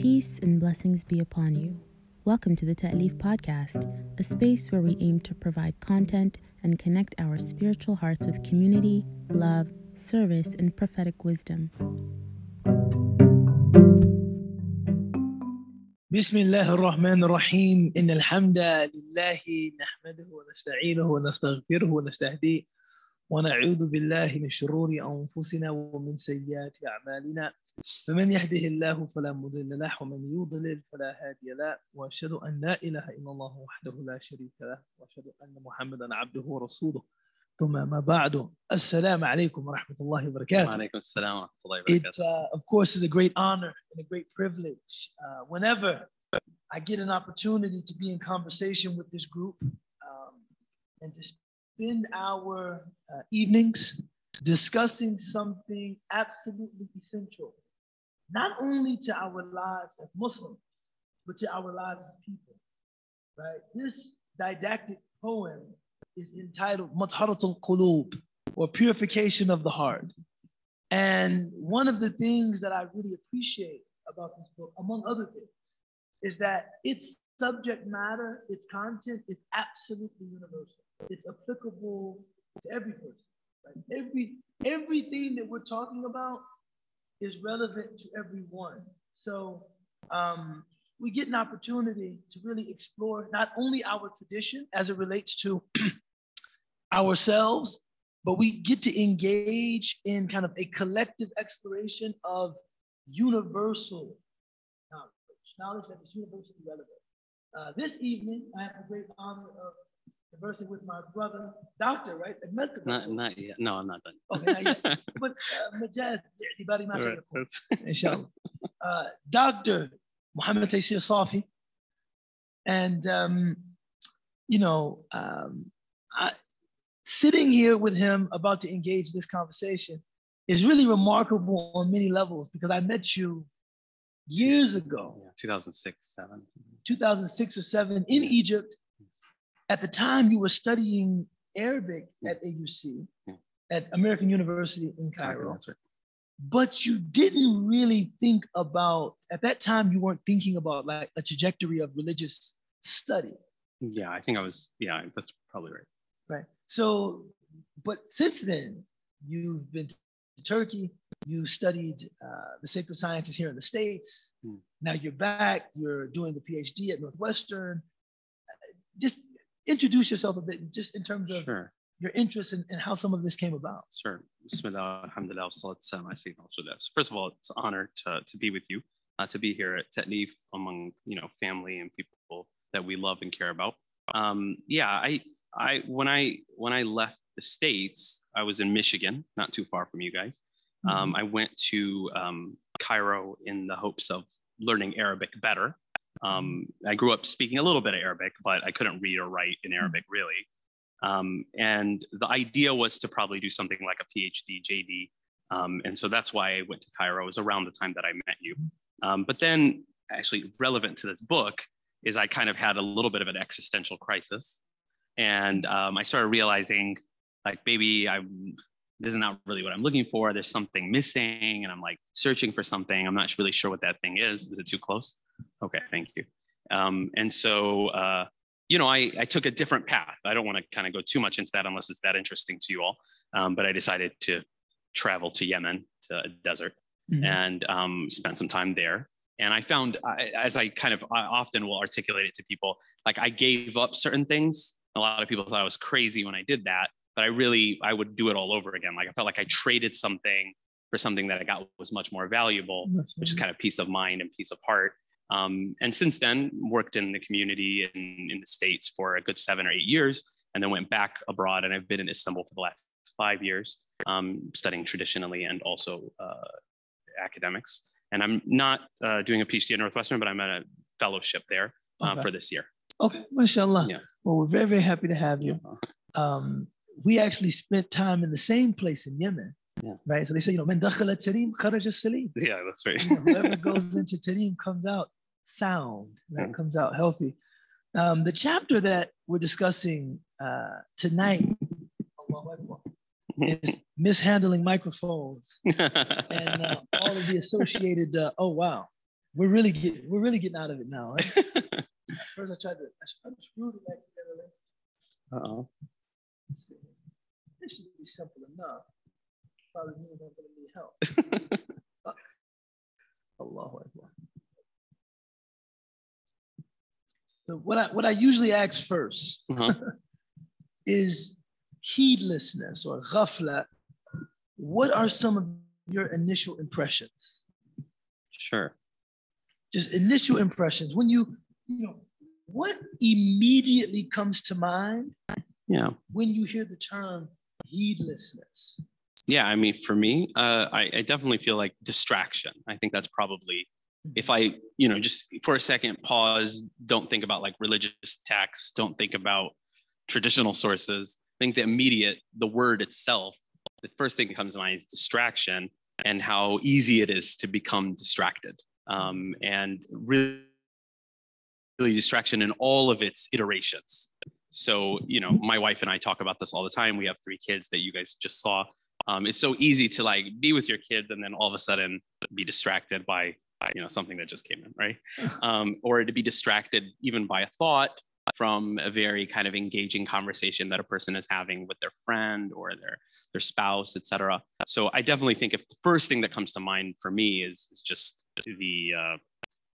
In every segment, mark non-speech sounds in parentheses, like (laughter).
Peace and blessings be upon you. Welcome to the Ta'leef Podcast, a space where we aim to provide content and connect our spiritual hearts with community, love, service, and prophetic wisdom. بسم الله الرحمن الرحيم إن الحمد لله نحمده ونستعينه ونستغفره ونستهديه ونعوذ بالله من شرور أنفسنا ومن سيئات أعمالنا فمن يهده الله فلا مضل له ومن يضلل فلا هادي له واشهد ان لا اله الا الله وحده لا شريك له واشهد ان محمدا عبده ورسوله. ثم ما بعد. السلام عليكم ورحمه الله وبركاته. وعليكم السلام ورحمه الله وبركاته. It uh, of course is a great honor and a great privilege. Uh, whenever I get an opportunity to be in conversation with this group um, and to spend our uh, evenings discussing something absolutely essential not only to our lives as Muslims, but to our lives as people. Right? This didactic poem is entitled Matharatul Qulub, or Purification of the Heart. And one of the things that I really appreciate about this book, among other things, is that its subject matter, its content is absolutely universal. It's applicable to every person. Every everything that we're talking about is relevant to everyone. So um, we get an opportunity to really explore not only our tradition as it relates to (clears throat) ourselves, but we get to engage in kind of a collective exploration of universal knowledge, knowledge that is universally relevant. Uh, this evening, I have the great honor of conversing with my brother, Doctor, right? Mental Not, not yet. No, I'm not done. Okay, not (laughs) yet. but uh, Majaz, اعتباري ما (laughs) Right, سيكون. that's- إن شاء الله. Uh, Dr. Muhammad Taysir Safi. And, um, you know, um, I, sitting here with him about to engage this conversation is really remarkable on many levels because I met you years ago, yeah, 2006, seven. 2006 or 7 in Egypt. at the time, you were studying Arabic at AUC, Yeah. at American University in Cairo That's right. but you didn't really think about at that time you weren't thinking about like a trajectory of religious study Yeah, I think I was. Yeah, that's probably right. right so but since then you've been to turkey you studied uh, the sacred sciences here in the states Hmm. now you're back you're doing the phd at northwestern Uh, just introduce yourself a bit just in terms of Sure, your interest in, in how some of this came about sure. Bismillah, alhamdulillah, salam Rasulillah. So First of all, it's an honor to, to be with you, uh, to be here at Ta'leef among you know family and people that we love and care about. Um, yeah, I I when I when I left the states, I was in Michigan, not too far from you guys. Um, I went to um, Cairo in the hopes of learning Arabic better. Um, I grew up speaking a little bit of Arabic, but I couldn't read or write in Arabic really. Um, and the idea was to probably do something like a PhD, JD. Um, and so that's why I went to Cairo. It was around the time that I met you. Um, but then, actually, relevant to this book is I kind of had a little bit of an existential crisis. And um, I started realizing, like, maybe I this is not really what I'm looking for. There's something missing, and I'm like searching for something. I'm not really sure what that thing is. Is it too close? Okay, thank you. Um, and so, uh, you know, I, I took a different path. I don't want to kind of go too much into that unless it's that interesting to you all. Um, but I decided to travel to Yemen, to a desert, Mhm. and um, spent some time there. And I found, I- as I kind of I often will articulate it to people, like I gave up certain things. A lot of people thought I was crazy when I did that, but I really, I would do it all over again. Like I felt like I traded something for something that I got was much more valuable which is kind of peace of mind and peace of heart. Um, and since then, worked in the community in, in the States for a good seven or eight years, and then went back abroad. And I've been in Istanbul for the last five years, um, studying traditionally and also uh, academics. And I'm not uh, doing a PhD at Northwestern, but I'm at a fellowship there uh, Okay. for this year. Okay, mashallah. Yeah. Well, we're very, very happy to have you. Um, we actually spent time in the same place in Yemen, Yeah. right? So they say, you know, man dakhala Tarim, kharaja salim. Yeah, that's right. You know, Whoever (laughs) goes into Tarim comes out sound, right? Mhm. Comes out healthy. Um, the chapter that we're discussing uh, tonight is mishandling microphones and uh, (laughs) all of the associated. Uh, oh wow! we're really getting we're really getting out of it now. Right? (laughs) First, I tried to I screwed it accidentally. Uh-oh. Let's see. This should be simple enough. Probably me not going to need help. (laughs) Allahu Akbar. So what I what I usually ask 1st Uh-huh. (laughs) is heedlessness or ghafla. What are some of your initial impressions? Sure. Just initial impressions. When you, you know, what immediately comes to mind Yeah. when you hear the term heedlessness? Yeah. I mean, for me, uh, I, I definitely feel like distraction. I think that's probably if I, you know, just for a second pause, don't think about like religious texts, don't think about traditional sources. Think the immediate, the word itself, the first thing that comes to mind is distraction and how easy it is to become distracted. Um, and really, really distraction in all of its iterations. So, you know, my wife and I talk about this all the time. We have three kids that you guys just saw. Um, it's so easy to like be with your kids and then all of a sudden be distracted by you know something that just came in right um, or to be distracted even by a thought from a very kind of engaging conversation that a person is having with their friend or their their spouse etc so i definitely think if the first thing that comes to mind for me is, is just the uh,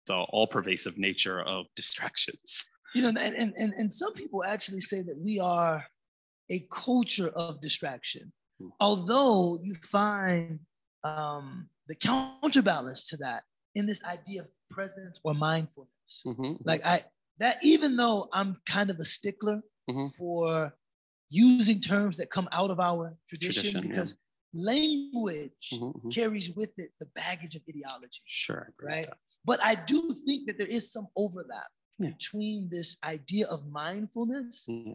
the all pervasive nature of (laughs) distractions You know, and, and, and, and some people actually say that we are a culture of distraction. Hmm. Although you find um, the counterbalance to that in this idea of presence or mindfulness. Mhm. Like I that even though I'm kind of a stickler Mhm. for using terms that come out of our tradition, Tradition, yeah. because language Mhm, mhm. carries with it the baggage of ideology. sure I agree with Right. But I do think that there is some overlap Yeah. between this idea of mindfulness Yeah,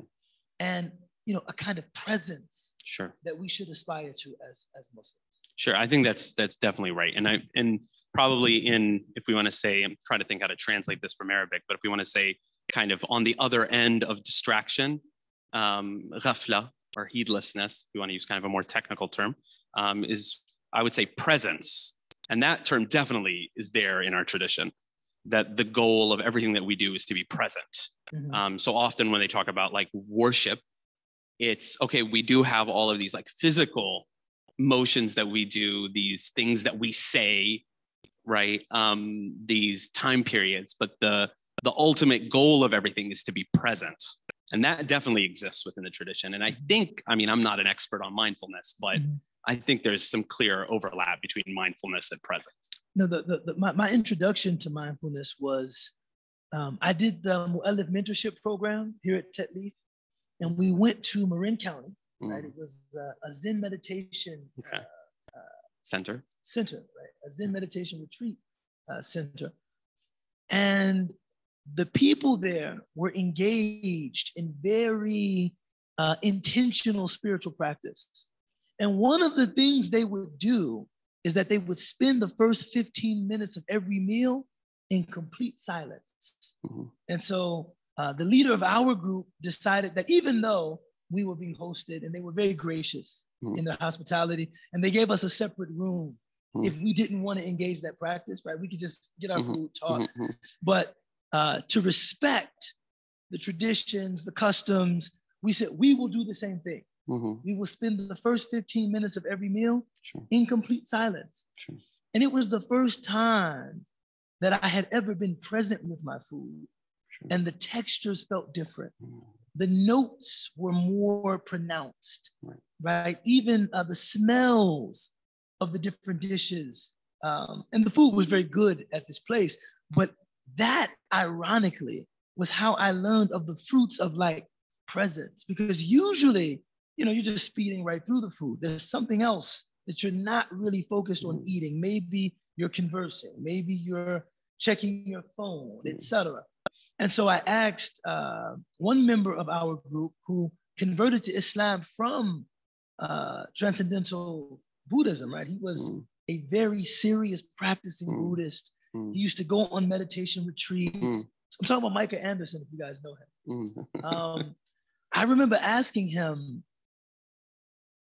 and you know a kind of presence sure that we should aspire to as as Muslims. Sure, I think that's that's definitely right, and I and probably in if we want to say, I'm trying to think how to translate this from Arabic, but if we want to say kind of on the other end of distraction, um, ghafla or heedlessness, if we want to use kind of a more technical term, um, is I would say presence, and that term definitely is there in our tradition. That the goal of everything that we do is to be present. Mhm. Um, so often when they talk about like worship, it's okay, we do have all of these like physical motions that we do, these things that we say, right? Um, these time periods, but the the ultimate goal of everything is to be present. And that definitely exists within the tradition. And I think, I mean, I'm not an expert on mindfulness, but Mhm. I think there's some clear overlap between mindfulness and presence. No, the, the, the my, my introduction to mindfulness was um, I did the Mu'alif mentorship program here at Ta'leef, and we went to Marin County. Right, Mm, it was uh, a Zen meditation Okay. Center. center, right? A Zen meditation retreat uh, center. And the people there were engaged in very uh, intentional spiritual practice. And one of the things they would do is that they would spend the first 15 minutes of every meal in complete silence. Mhm. And so uh, the leader of our group decided that even though we were being hosted and they were very gracious Mhm. in their hospitality, and they gave us a separate room Mhm. if we didn't want to engage that practice, right? We could just get our Mhm. food, talk. Mhm, mhm. But uh, to respect the traditions, the customs, we said we will do the same thing. Mhm. We will spend the first 15 minutes of every meal Sure, in complete silence. sure. And it was the first time that I had ever been present with my food, Sure. and the textures felt different. Mm, The notes were more pronounced, Right. right? Even uh, the smells of the different dishes. Um, and the food was very good at this place. But that, ironically, was how I learned of the fruits of like presence. Because usually, you know, you're just speeding right through the food. There's something else that you're not really focused on Mhm. eating. Maybe you're conversing, maybe you're checking your phone, etc. And so I asked uh, one member of our group who converted to Islam from uh, transcendental Buddhism, right? He was Mm, a very serious practicing Mm. Buddhist. mm, He used to go on meditation retreats. I'm talking about Micah Anderson, if you guys know him. (laughs) Um, I remember asking him,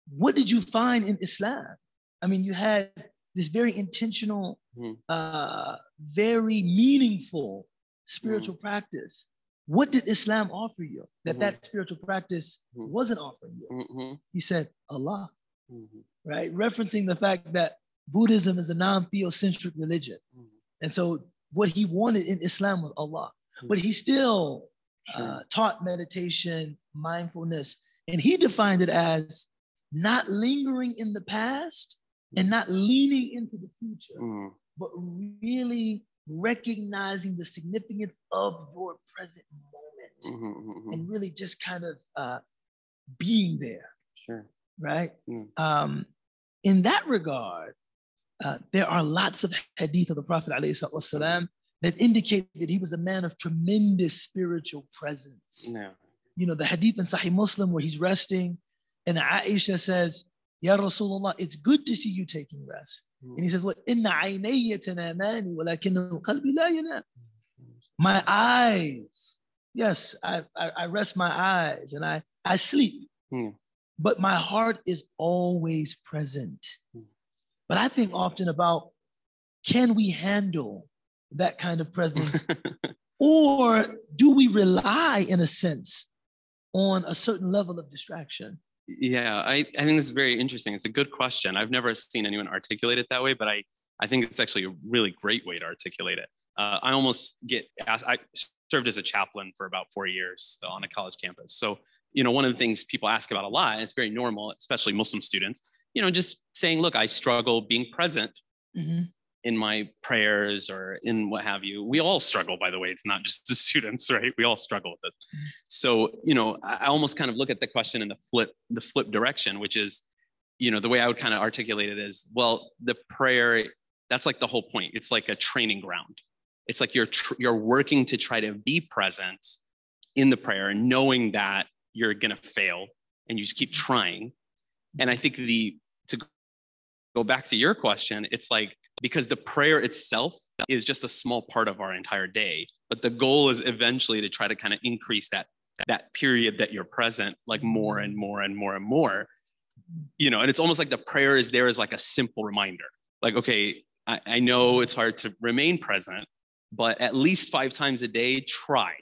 What did you find in Islam? I mean, you had this very intentional Mhm. uh, very meaningful spiritual practice. What did Islam offer you that Mhm. that spiritual practice Mhm. wasn't offering you? Mhm. He said, Allah, Mhm. right? Referencing the fact that Buddhism is a non theocentric religion. Mhm. And so what he wanted in Islam was Allah. But he still uh, taught meditation, mindfulness, and he defined it as not lingering in the past and not leaning into the future, Mhm. but really recognizing the significance of your present moment Mhm. Mhm. and really just kind of uh, being there, Sure. right? Mm. Um, in that regard, uh, there are lots of hadith of the Prophet ﷺ that indicate that he was a man of tremendous spiritual presence. Yeah. You know, the hadith in Sahih Muslim where he's resting, and Aisha says, Ya Rasulullah, it's good to see you taking rest. And he says, Well, inna aynayya tanamani, walakin al-qalbi la yanam. My eyes, yes, I, I, I rest my eyes and I, I sleep, Hmm. but my heart is always present. Hmm. But I think often about can we handle that kind of presence (laughs) or do we rely in a sense on a certain level of distraction Yeah, I, I think this is very interesting. It's a good question. I've never seen anyone articulate it that way, but I, I think it's actually a really great way to articulate it. Uh, I almost get asked, I served as a chaplain for about four years on a college campus. So, you know, one of the things people ask about a lot, and it's very normal, especially Muslim students, you know, just saying, look, I struggle being present in my prayers or in what have you. We all struggle, by the way. It's not just the students, (laughs) right? We all struggle with this. So, you know, I almost kind of look at the question in the flip, the flip direction, which is, you know, the way I would kind of articulate it is, well, the prayer, that's like the whole point. It's like a training ground. It's like you're tr- you're working to try to be present in the prayer, knowing that you're gonna fail, and you just keep trying. And I think the to go back to your question, it's like because the prayer itself is just a small part of our entire day, but the goal is eventually to try to kind of increase that that period that you're present like more and more and more and more. You know, and it's almost like the prayer is there as like a simple reminder. Like, okay, I, I know it's hard to remain present, but at least five times a day, try.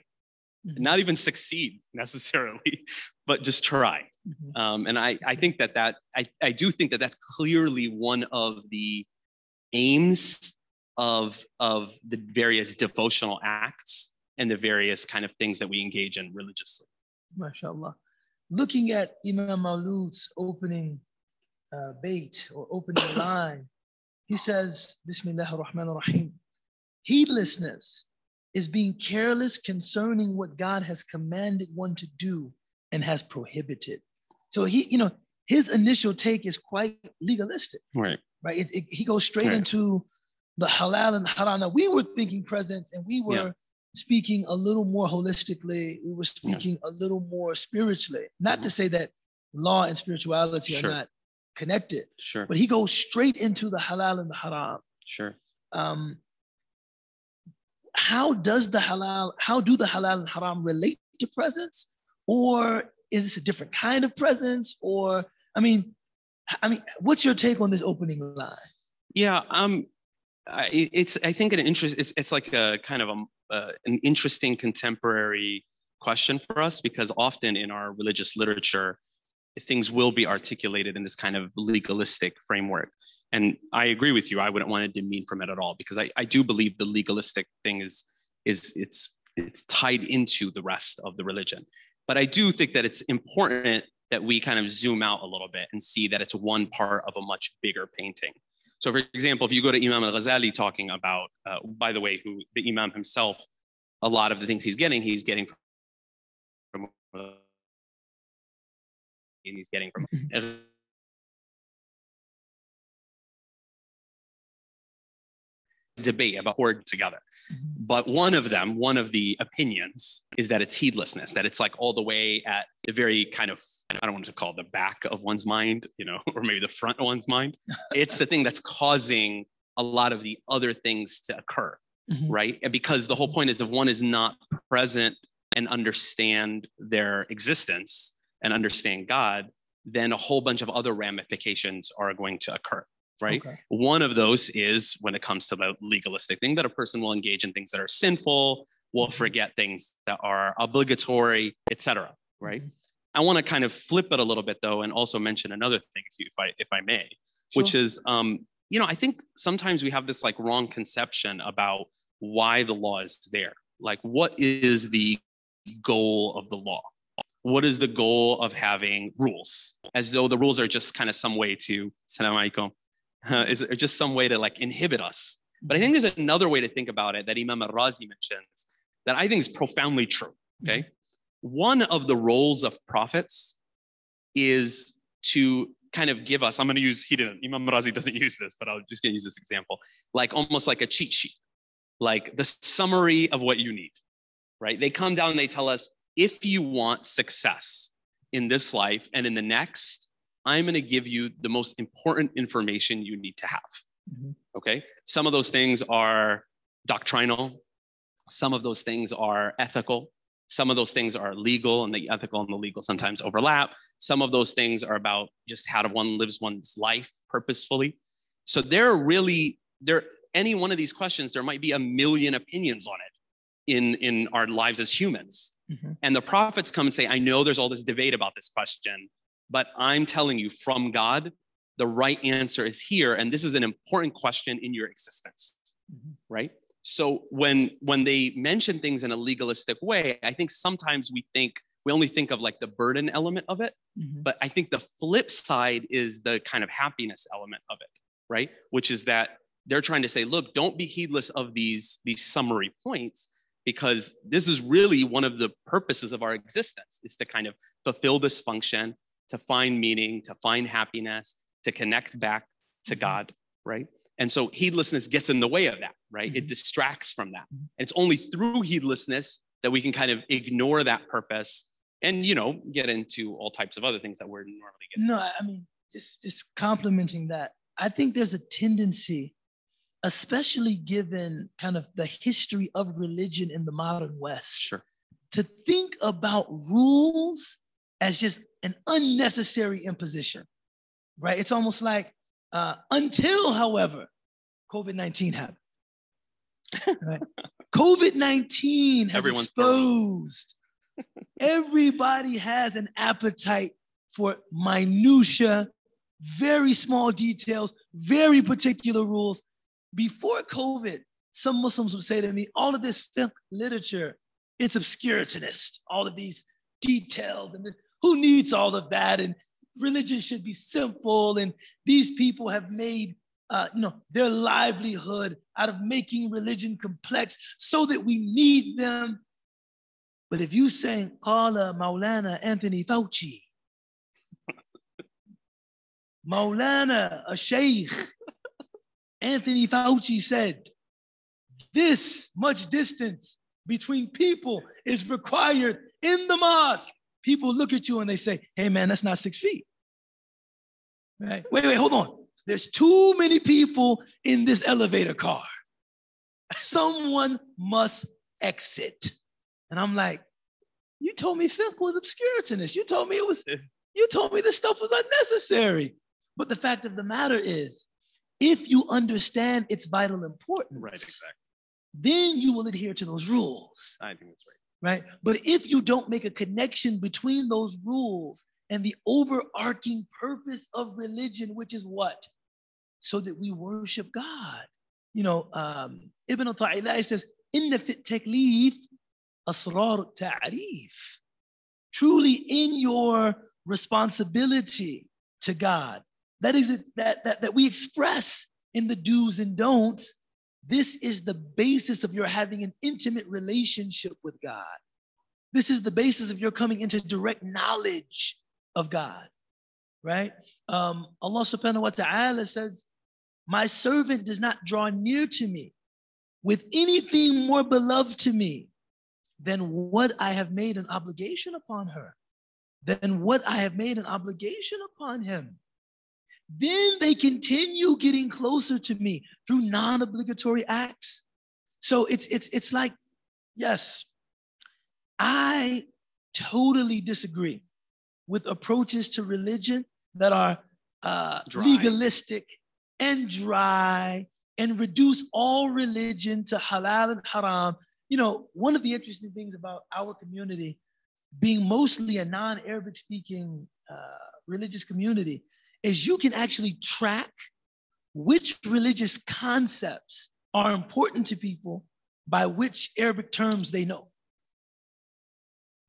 Not even succeed necessarily, (laughs) but just try. Mhm. Um, and I, I think that that I, I do think that that's clearly one of the aims of of the various devotional acts and the various kind of things that we engage in religiously. MashaAllah. Looking at Imam Maulud's opening uh, bait or opening (coughs) line, he says, Bismillah ar-Rahman ar-Rahim. Heedlessness is being careless concerning what God has commanded one to do and has prohibited. So he, you know, his initial take is quite legalistic, Right. Right? It, it- he goes straight Right. into the halal and haram. Now, we were thinking presence and we were Yeah. speaking a little more holistically. We were speaking a little more spiritually. Not to say that law and spirituality Sure. are not connected, Sure. but he goes straight into the halal and the haram. Sure. Um, how does the halal, how do the halal and haram relate to presence? Or is this a different kind of presence? Or, I mean, I mean, what's your take on this opening line? Yeah. Um. I, it's I think an interest. It's it's like a kind of a uh, an interesting contemporary question for us because often in our religious literature, things will be articulated in this kind of legalistic framework. And I agree with you. I wouldn't want to demean from it at all because I, I do believe the legalistic thing is is it's it's tied into the rest of the religion. But I do think that it's important that we kind of zoom out a little bit and see that it's one part of a much bigger painting. So, for example, if you go to Imam al Ghazali talking about, uh, by the way, who the Imam himself, a lot of the things he's getting, he's getting from, and he's getting from debate about hoard together. But one of them, one of the opinions is that it's heedlessness, that it's like all the way at the very kind of, I don't want to call it the back of one's mind, you know, (laughs) or maybe the front of one's mind. (laughs) It's the thing that's causing a lot of the other things to occur, Mhm. right? Because the whole point is if one is not present and understand their existence and understand God, then a whole bunch of other ramifications are going to occur. Right? Okay. One of those is when it comes to the legalistic thing that a person will engage in things that are sinful, will forget things that are obligatory, etc. Right? Mhm. I want to kind of flip it a little bit though, and also mention another thing, if, you, if I if I may, which is, um, you know, I think sometimes we have this like wrong conception about why the law is there. Like, what is the goal of the law? What is the goal of having rules? As though the rules are just kind of some way to, salam alaikum, (laughs) is just some way to like inhibit us. But I think there's another way to think about it that Imam al-Razi mentions that I think is profoundly true. Okay. One of the roles of prophets is to kind of give us, I'm going to use, he didn't, Imam Razi doesn't use this, but I'll just going to use this example, like almost like a cheat sheet, like the summary of what you need, right? They come down and they tell us, if you want success in this life and in the next, I'm going to give you the most important information you need to have. Mhm. Okay. Some of those things are doctrinal, some of those things are ethical, some of those things are legal, and the ethical and the legal sometimes overlap. Some of those things are about just how to one lives one's life purposefully. So there are really there any one of these questions, there might be a million opinions on it in in our lives as humans. Mhm. And the prophets come and say, I know there's all this debate about this question, but I'm telling you from God, the right answer is here. And this is an important question in your existence, Mhm. right? So when when they mention things in a legalistic way, I think sometimes we think we only think of like the burden element of it, Mhm. but I think the flip side is the kind of happiness element of it, right? Which is that they're trying to say, look, don't be heedless of these these summary points because this is really one of the purposes of our existence is to kind of fulfill this function, to find meaning, to find happiness, to connect back to Mhm. God, right? And so heedlessness gets in the way of that, right? It Mhm. distracts from that. Mhm. And it's only through heedlessness that we can kind of ignore that purpose and, you know, get into all types of other things that we're normally getting. No, I I mean, just just complimenting that. I think there's a tendency, especially given kind of the history of religion in the modern West, Sure. to think about rules as just an unnecessary imposition, right? It's almost like uh, until, however, COVID 19 happened. Right? (laughs) COVID 19 has Everyone's exposed. Everybody has an appetite for minutia, very small details, very particular rules. Before COVID, some Muslims would say to me, all of this literature, it's obscurationist, all of these details, and this, who needs all of that? And religion should be simple. And these people have made uh, you know, their livelihood out of making religion complex so that we need them. But if you say, Qala Maulana Anthony Fauci, (laughs) Maulana, a sheikh, Anthony Fauci said, this much distance between people is required in the mosque. People look at you and they say, hey man, that's not six feet. Right? Wait, wait, hold on. There's too many people in this elevator car. Someone must exit. And I'm like, you told me fiqh was obscurationist. You told me it was, you told me this stuff was unnecessary. But the fact of the matter is, if you understand its vital importance, Right, exactly. then you will adhere to those rules I think that's right. Right? But if you don't make a connection between those rules and the overarching purpose of religion, which is what? So that we worship God. You know, um, Ibn Ata'illah says, Inna fit taklif asrar ta'rif. Truly in your responsibility to God, that is it, that, that, that we express in the do's and don'ts, this is the basis of your having an intimate relationship with God. This is the basis of your coming into direct knowledge of God, right? Um, Allah subhanahu wa ta'ala says, My servant does not draw near to me with anything more beloved to me than what I have made an obligation upon her, than what I have made an obligation upon him. Then they continue getting closer to me through non-obligatory acts. So it's it's it's like, yes, I totally disagree with approaches to religion that are uh, legalistic and dry and reduce all religion to halal and haram. You know, one of the interesting things about our community being mostly a non Arabic speaking uh, religious community is you can actually track which religious concepts are important to people by which Arabic terms they know.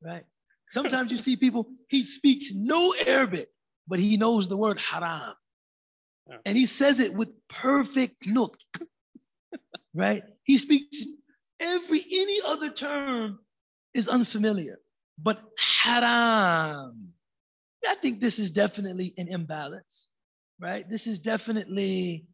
Right? Sometimes you see people, he speaks no Arabic, but he knows the word haram. Yeah. And he says it with perfect nook. (laughs) right? He speaks every any other term is unfamiliar, but haram. I think this is definitely an imbalance, right? This is definitely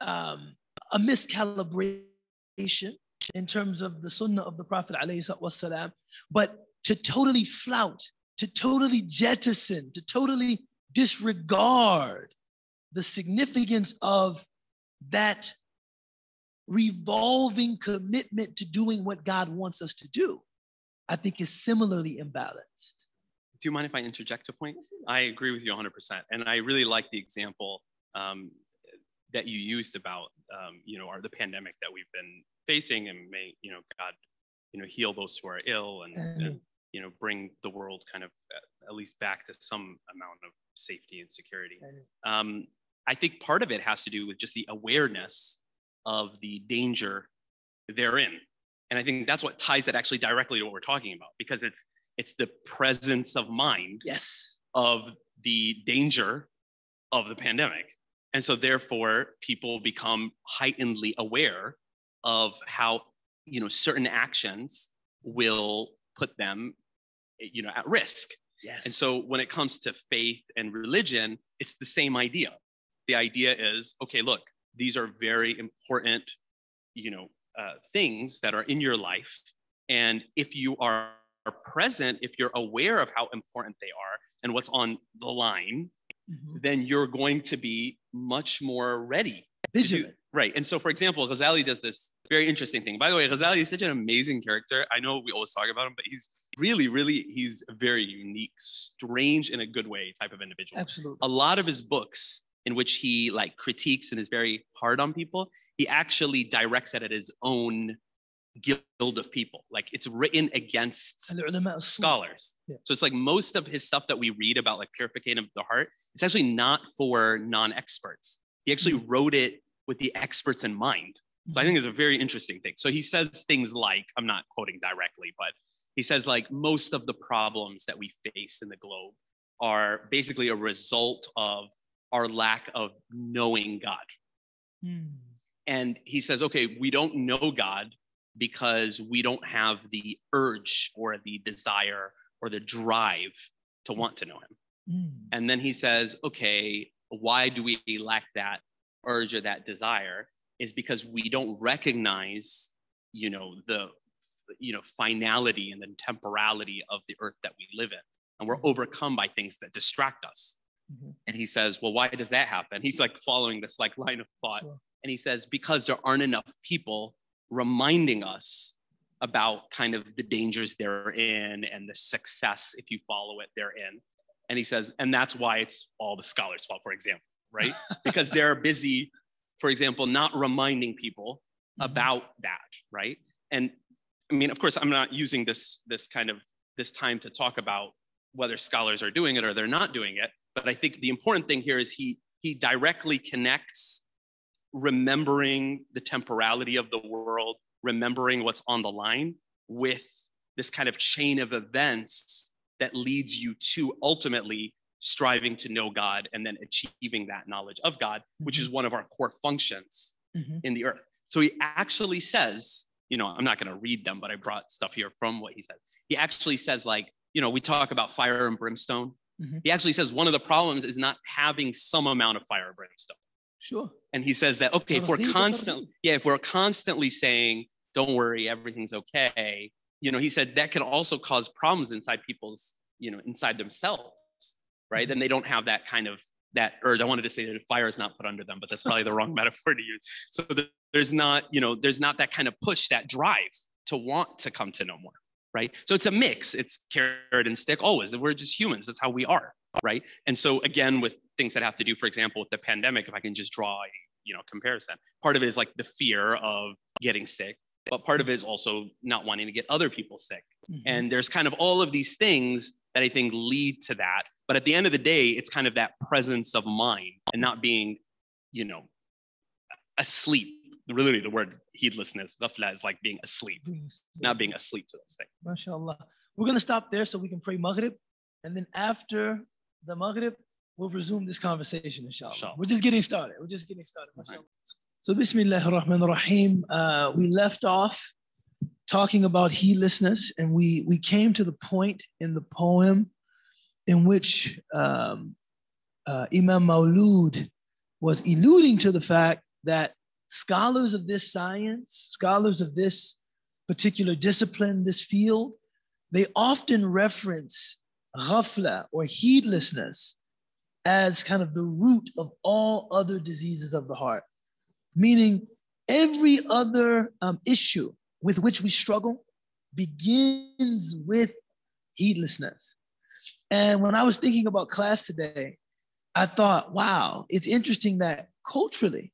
um, a miscalibration in terms of the sunnah of the Prophet والسلام, but to totally flout, to totally jettison, to totally disregard the significance of that revolving commitment to doing what God wants us to do, I think is similarly imbalanced. Do you mind if I interject a point? I agree with you 100%. And I really like the example um, that you used about, um, you know, our, the pandemic that we've been facing and may, you know, God, you know, heal those who are ill and, and you know, bring the world kind of uh, at least back to some amount of safety and security. Um, I think part of it has to do with just the awareness of the danger therein. And I think that's what ties it actually directly to what we're talking about because it's it's the presence of mind yes of the danger of the pandemic. And so therefore people become heightenedly aware of how you know certain actions will put them you know at risk. Yes. And so when it comes to faith and religion, it's the same idea the idea is okay look these are very important you know uh, things that are in your life and if you are present if you're aware of how important they are and what's on the line mm-hmm. then you're going to be much more ready vigilant. Right and so for example ghazali does this very interesting thing. By the way ghazali is such an amazing character. I know we always talk about him but he's really really he's a very unique strange in a good way type of individual. Absolutely. A lot of his books in which he like critiques and is very hard on people, he actually directs it at his own guild of people. Like it's written against scholars. Yeah. So it's like most of his stuff that we read about like purification of the heart, it's actually not for non-experts. He actually mm-hmm. wrote it with the experts in mind. So I think it's a very interesting thing. So he says things like, I'm not quoting directly, but he says like most of the problems that we face in the globe are basically a result of our lack of knowing God. Mm. And he says, okay, we don't know God because we don't have the urge or the desire or the drive to want to know him. Mm. And then he says, okay, why do we lack that urge or that desire? Is because we don't recognize, you know, the you know finality and the temporality of the earth that we live in and we're hmm. overcome by things that distract us Mm-hmm. And he says, Well, why does that happen? He's like following this like line of thought. Sure. And he says, Because there aren't enough people reminding us about kind of the dangers they're in and the success, if you follow it, they're in. And he says, and that's why it's all the scholars' fault, for example, right? (laughs) because they're busy, for example, not reminding people mm-hmm. about that, right? And I mean, of course, I'm not using this this kind of this time to talk about whether scholars are doing it or they're not doing it. But I think the important thing here is he, he directly connects remembering the temporality of the world, remembering what's on the line with this kind of chain of events that leads you to ultimately striving to know God and then achieving that knowledge of God, which is mm-hmm. one of our core functions mm-hmm. in the earth. So he actually says, you know, I'm not going to read them, but I brought stuff here from what he said. He actually says, like, you know, we talk about fire and brimstone. Mm-hmm. He actually says one of the problems is not having some amount of fire and brimstone. Sure. And he says that okay, if we're constantly yeah, if we're constantly saying, "Don't worry, everything's okay," you know, he said that can also cause problems inside people's, you know, inside themselves, right? Mm-hmm. Then they don't have that kind of that urge. I wanted to say that fire is not put under them, but that's probably the wrong (laughs) metaphor to use. So there's not, you know, there's not that kind of push, that drive to want to come to know more right? So it's a mix. It's carrot and stick always. We're just humans. That's how we are, right? And so again, with things that have to do, for example, with the pandemic, if I can just draw a you know comparison, part of it is like the fear of getting sick, but part of it is also not wanting to get other people sick. Mhm. And there's kind of all of these things that I think lead to that. But at the end of the day, it's kind of that presence of mind and not being, you know, asleep. Really, the word heedlessness, ghafla, is like being asleep, not being asleep to those things. MashaAllah. We're going to stop there so we can pray Maghrib. And then after the Maghrib, we'll resume this conversation, inshallah. Inshallah. We're just getting started. We're just getting started. Right. So, Bismillah ar-Rahman ar-Rahim. Uh, we left off talking about heedlessness, and we, we came to the point in the poem in which um, uh, Imam Maulud was alluding to the fact that scholars of this science, scholars of this particular discipline, this field, they often reference ghafla or heedlessness as kind of the root of all other diseases of the heart, meaning every other um, issue with which we struggle begins with heedlessness. And when I was thinking about class today, I thought, wow, it's interesting that culturally,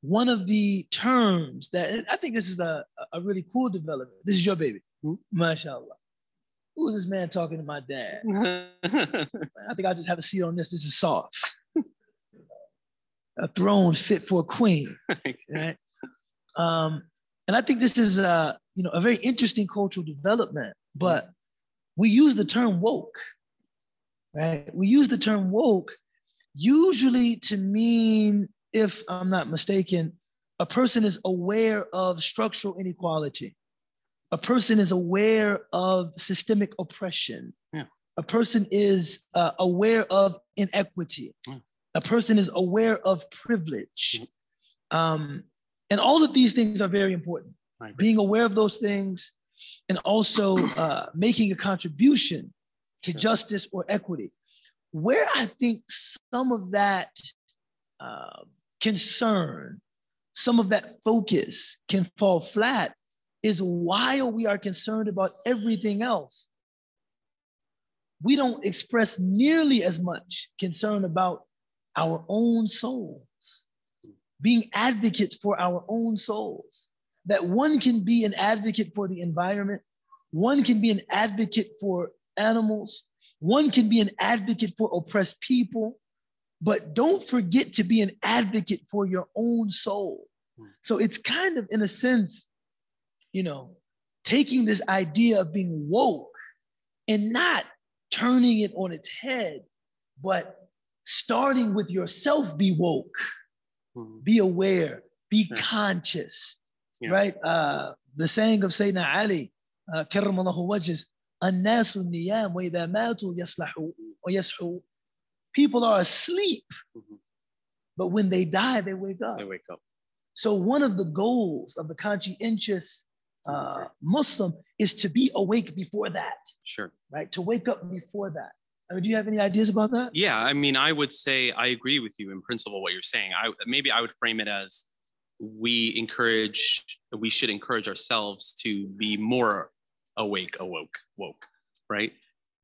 one of the terms that I think this is a, a really cool development. This is your baby. Hmm? MashaAllah. Who is this man talking to my dad? (laughs) I think I'll just have a seat on this. This is soft. a throne fit for a queen, (laughs) right? Um, and I think this is a, you know, a very interesting cultural development, but we use the term woke, right? We use the term woke usually to mean, if I'm not mistaken, a person is aware of structural inequality. A person is aware of systemic oppression. Yeah. A person is uh, aware of inequity. Yeah. A person is aware of privilege. Um, and all of these things are very important. Being aware of those things and also uh, making a contribution to justice or equity. Where I think some of that uh, concern, some of that focus can fall flat is while we are concerned about everything else, we don't express nearly as much concern about our own souls, being advocates for our own souls. That one can be an advocate for the environment, one can be an advocate for animals, one can be an advocate for oppressed people, but don't forget to be an advocate for your own soul. Hmm. So it's kind of, in a sense, you know, taking this idea of being woke and not turning it on its head, but starting with yourself, be woke, Mhm. be aware, be Yeah. conscious, Yeah. right? Uh, the saying of Sayyidina Ali, uh, كرم الله وجهه, الناس النيام وإذا ماتوا يصلحوا ويصحوا. People are asleep, Mhm. but when they die, they wake up. They wake up. So one of the goals of the conscientious uh, Muslim is to be awake before that, Sure. right? To wake up before that. I mean, do you have any ideas about that? Yeah, I mean, I would say I agree with you in principle what you're saying. I maybe I would frame it as we encourage we should encourage ourselves to be more awake, awoke, woke, right?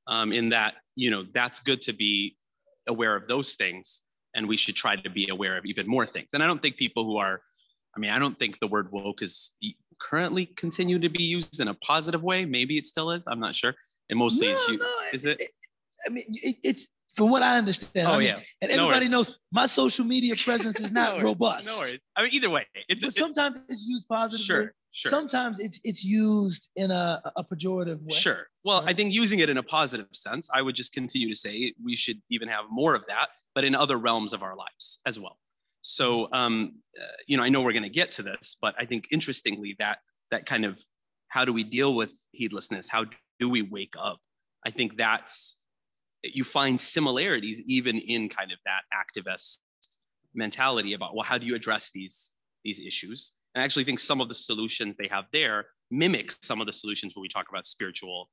Um, in that, you know, that's good to be aware of those things, and we should try to be aware of even more things. And I don't think people who are, I mean, I don't think the word woke is currently continue to be used in a positive way. Maybe it still is. I'm not sure. And mostly it's you. is it? I mean, it, it's from what I understand. Oh I mean, yeah. And No everybody knows my social media presence is (laughs) not No robust. No worries. I mean, either way, it, But it- sometimes it's used positively. sure, sure, Sometimes it's it's used in a, a pejorative way. sure. Well, I think using it in a positive sense, I would just continue to say we should even have more of that, but in other realms of our lives as well. So, um, uh, you know, I know we're going to get to this, but I think interestingly that that kind of how do we deal with heedlessness? How do we wake up? I think that's you find similarities even in kind of that activist mentality about well, how do you address these these issues? And I actually think some of the solutions they have there mimic some of the solutions when we talk about spiritual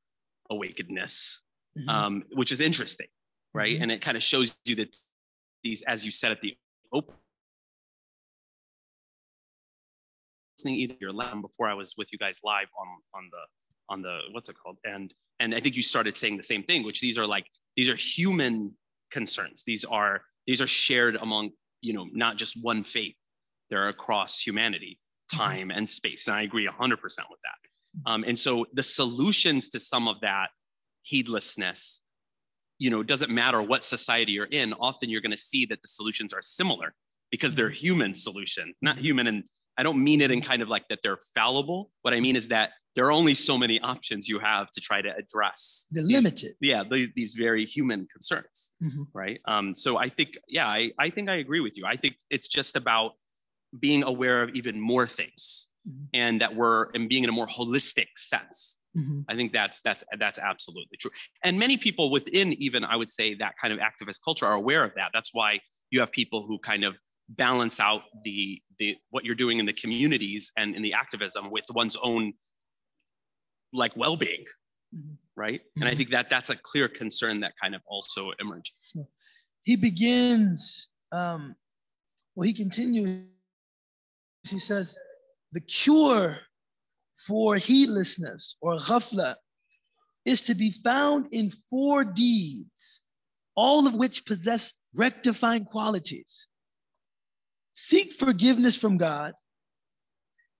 awakenedness, Mhm. um, which is interesting, right? Mhm. And it kind of shows you that these, as you said at the open, listening either your lamb before I was with you guys live on on the on the what's it called and and I think you started saying the same thing, which these are like these are human concerns. These are these are shared among you know not just one faith. They're across humanity, mm-hmm. time and space, and I agree 100% with that. Mm-hmm. Um, and so the solutions to some of that heedlessness, you know, doesn't matter what society you're in. Often you're going to see that the solutions are similar because they're mm-hmm. human solutions, not human. And I don't mean it in kind of like that they're fallible. What I mean is that there are only so many options you have to try to address They're limited. yeah the, these very human concerns Mhm. right um, so i think yeah I, I think i agree with you i think it's just about being aware of even more things Mhm. and that we're and being in a more holistic sense Mhm. i think that's that's that's absolutely true and many people within even i would say that kind of activist culture are aware of that that's why you have people who kind of balance out the the what you're doing in the communities and in the activism with one's own like well-being Mhm. right and i Mhm. think that that's a clear concern that kind of also emerges He begins, um, well, he continues. He says, the cure for heedlessness or ghafla is to be found in four deeds, all of which possess rectifying qualities. Seek forgiveness from God,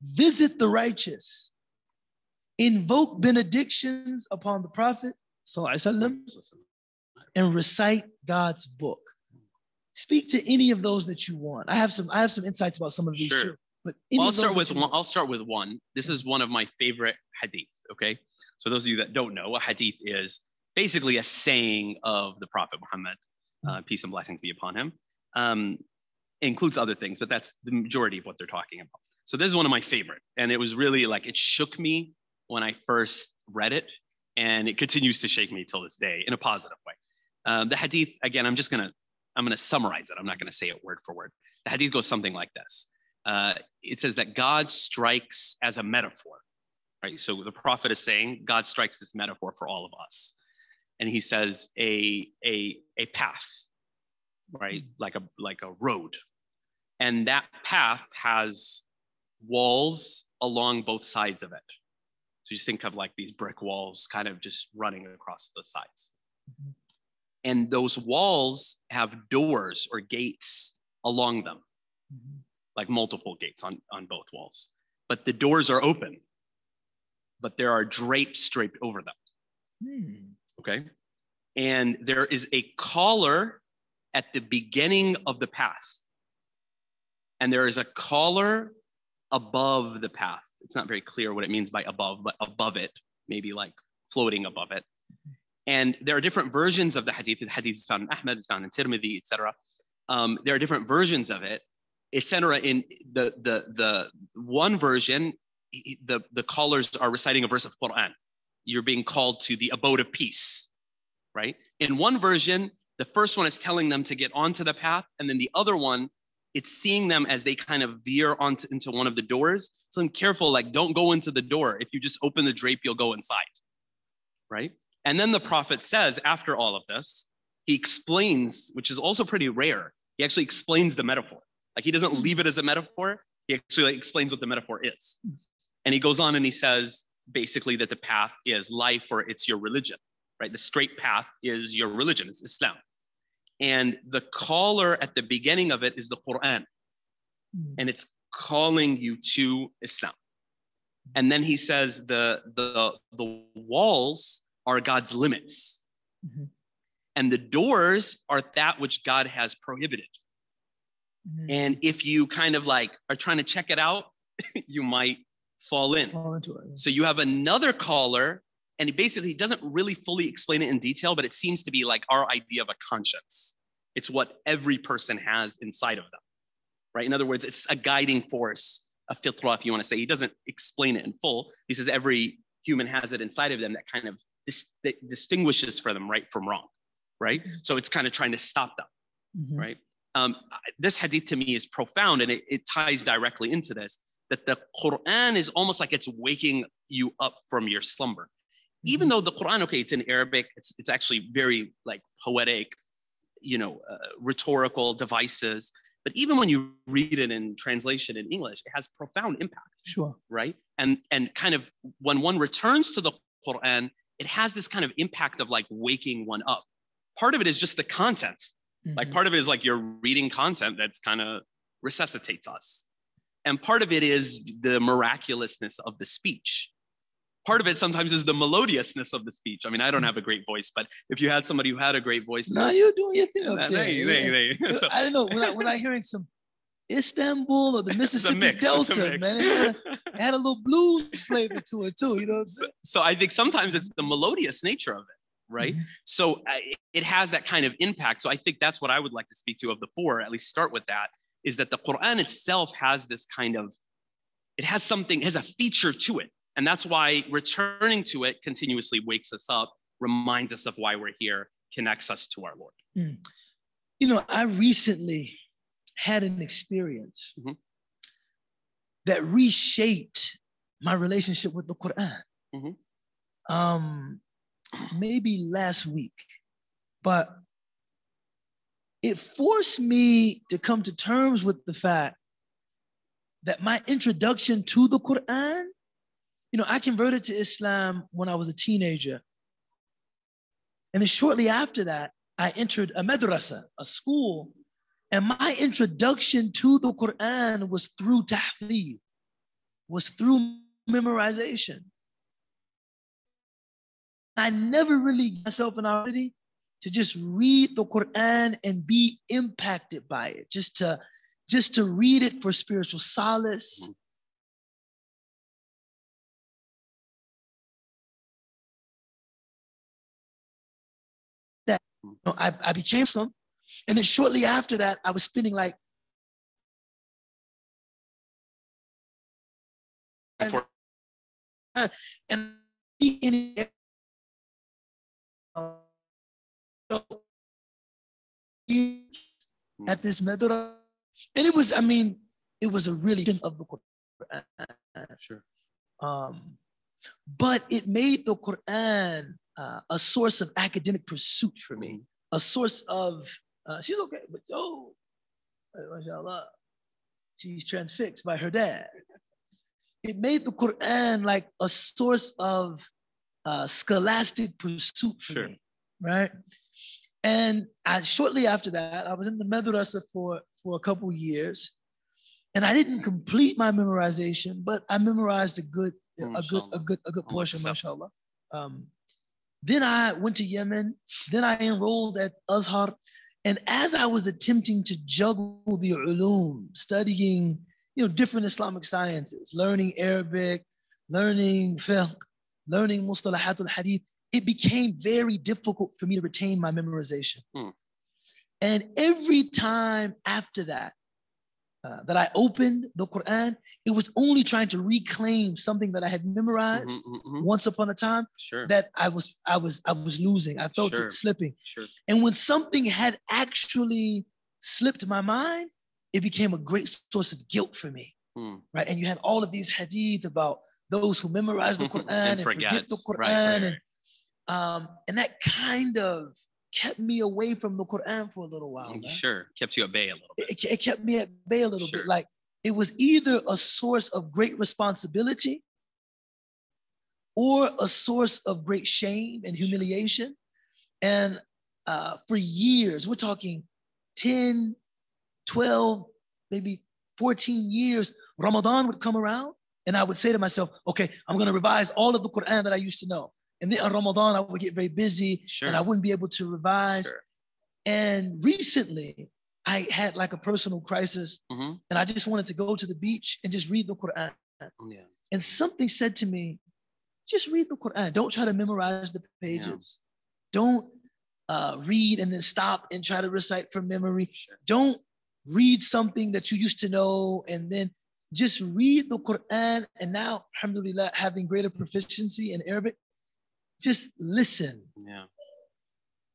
visit the righteous, invoke benedictions upon the Prophet, sallallahu alaihi wasallam, and recite God's book. Speak to any of those that you want. I have some. I have some insights about some of these Sure. too. But Well, I'll start with one. want. I'll start with one. This is one of my favorite hadith. Okay, so those of you that don't know, a hadith is basically a saying of the Prophet Muhammad, uh, peace and blessings be upon him. Um, includes other things, but that's the majority of what they're talking about. So this is one of my favorite, and it was really like it shook me when I first read it, and it continues to shake me till this day in a positive way. Um, the hadith again. I'm just gonna I'm gonna summarize it. I'm not gonna say it word for word. The hadith goes something like this uh, it says that God strikes as a metaphor, right? So the prophet is saying God strikes this metaphor for all of us, and he says a a a path, right? Like a like a road, and that path has walls along both sides of it. So just think of like these brick walls, kind of just running across the sides, and those walls have doors or gates along them Mhm. like multiple gates on, on both walls. But the doors are open, but there are drapes draped over them. Hmm. Okay. And there is a collar at the beginning of the path. And there is a collar above the path. It's not very clear what it means by above, but above it, maybe like floating above it. And there are different versions of the hadith. The hadith is found in Ahmed, it's found in Tirmidhi, etc. Um, there are different versions of it, etc. In the the the one version, the the callers are reciting a verse of Quran. You're being called to the abode of peace, right? In one version, the first one is telling them to get onto the path, and then the other one, it's seeing them as they kind of veer onto into one of the doors. So I'm careful, like don't go into the door. If you just open the drape, you'll go inside, right? And then the prophet says, after all of this, he explains, which is also pretty rare. He actually explains the metaphor. Like he doesn't leave it as a metaphor. He actually explains what the metaphor is. And he goes on and he says basically that the path is life or it's your religion, right? The straight path is your religion, it's Islam. And the caller at the beginning of it is the Quran, Hmm. and it's calling you to Islam. And then he says the, the, the walls are God's limits, Mhm. and the doors are that which God has prohibited. Mhm. And if you kind of like are trying to check it out, (laughs) you might fall in. Fall. So you have another caller, and he basically doesn't really fully explain it in detail, but it seems to be like our idea of a conscience. It's what every person has inside of them, right? In other words, it's a guiding force, a fitra, if you want to say. He doesn't explain it in full. He says every human has it inside of them that kind of dis- that distinguishes for them right from wrong, right? So it's kind of trying to stop them Mhm. right? Um, this hadith to me is profound and it, it ties directly into this that the Quran is almost like it's waking you up from your slumber. Even though the Quran, okay, it's in Arabic, it's, it's actually very like poetic, you know, uh, rhetorical devices. But even when you read it in translation in English, it has profound impact Sure. right? And and kind of when one returns to the Quran, it has this kind of impact of like waking one up, part of it is just the content. Like Mhm. part of it is like you're reading content that's kind of resuscitates us. And part of it is the miraculousness of the speech. Part of it sometimes is the melodiousness of the speech. I mean, I don't have a great voice, but if you had somebody who had a great voice, No, you're doing your thing up there. thank you, yeah. thank you. So- I don't know when I when I hearing some Istanbul or the (laughs) a Mississippi mix. a Delta, man, it had, it (laughs) had a little blues flavor to it too. You know what I'm so, saying? so I think sometimes it's the melodious nature of it, right? Mhm. So uh, it- it has that kind of impact. So I think that's what I would like to speak to of the four, at least start with that, is that the Quran itself has this kind of, it has something, it has a feature to it. And that's why returning to it continuously wakes us up, reminds us of why we're here, connects us to our Lord. You know, I recently had an experience Mhm. that reshaped my relationship with the Quran. Mhm. Um, maybe last week, but it forced me to come to terms with the fact that my introduction to the Quran, you know, I converted to Islam when I was a teenager. And then shortly after that, I entered a madrasa, a school, and my introduction to the Quran was through tahfidh, was through memorization. I never really gave myself an opportunity to just read the Quran and be impacted by it, just to just to read it for spiritual solace. Mm-hmm. Know, I, I became some, and then shortly after that, I was spending like and at this madrasa, and it was, I mean, it was a really of the Quran. Sure. Um, but it made the Quran uh, a source of academic pursuit for me, a source of, uh, she's okay, but oh, mashallah, she's transfixed by her dad. It made the Quran like a source of uh, scholastic pursuit for Sure. me, right? And I, shortly after that, I was in the madrasa for, for a couple years, and I didn't complete my memorization, but I memorized a good, a good, a Mashallah. good, a good portion, mashallah. Um, then I went to Yemen. Then I enrolled at Azhar, and as I was attempting to juggle the ulum, studying, you know, different Islamic sciences, learning Arabic, learning fiqh, learning mustalahat al-hadith, it became very difficult for me to retain my memorization. Hmm. And every time after that, uh, that I opened the Quran, it was only trying to reclaim something that I had memorized Mhm, mhm, mhm. once upon a time Sure. that I was I was I was losing. I felt Sure. it slipping. sure. And when something had actually slipped my mind, it became a great source of guilt for me. Hmm. Right. And you had all of these hadith about those who memorize the (laughs) Quran and, forget the. Quran. Right, right, And, um, and that kind of kept me away from the Quran for a little while. Mm, man. Sure. Kept you at bay a little bit. It, it kept me at bay a little Sure. bit. Like it was either a source of great responsibility or a source of great shame and humiliation. And uh, for years, we're talking 10, 12, maybe 14 years, Ramadan would come around and I would say to myself, okay, I'm going to revise all of the Quran that I used to know. And then on Ramadan, I would get very busy Sure. and I wouldn't be able to revise. Sure. And recently, I had like a personal crisis Mhm. and I just wanted to go to the beach and just read the Quran. Yeah. And something said to me, just read the Quran. Don't try to memorize the pages. Don't uh, read and then stop and try to recite from memory. Sure. Don't read something that you used to know and then just read the Quran. And now, alhamdulillah, having greater proficiency in Arabic, just listen. Yeah.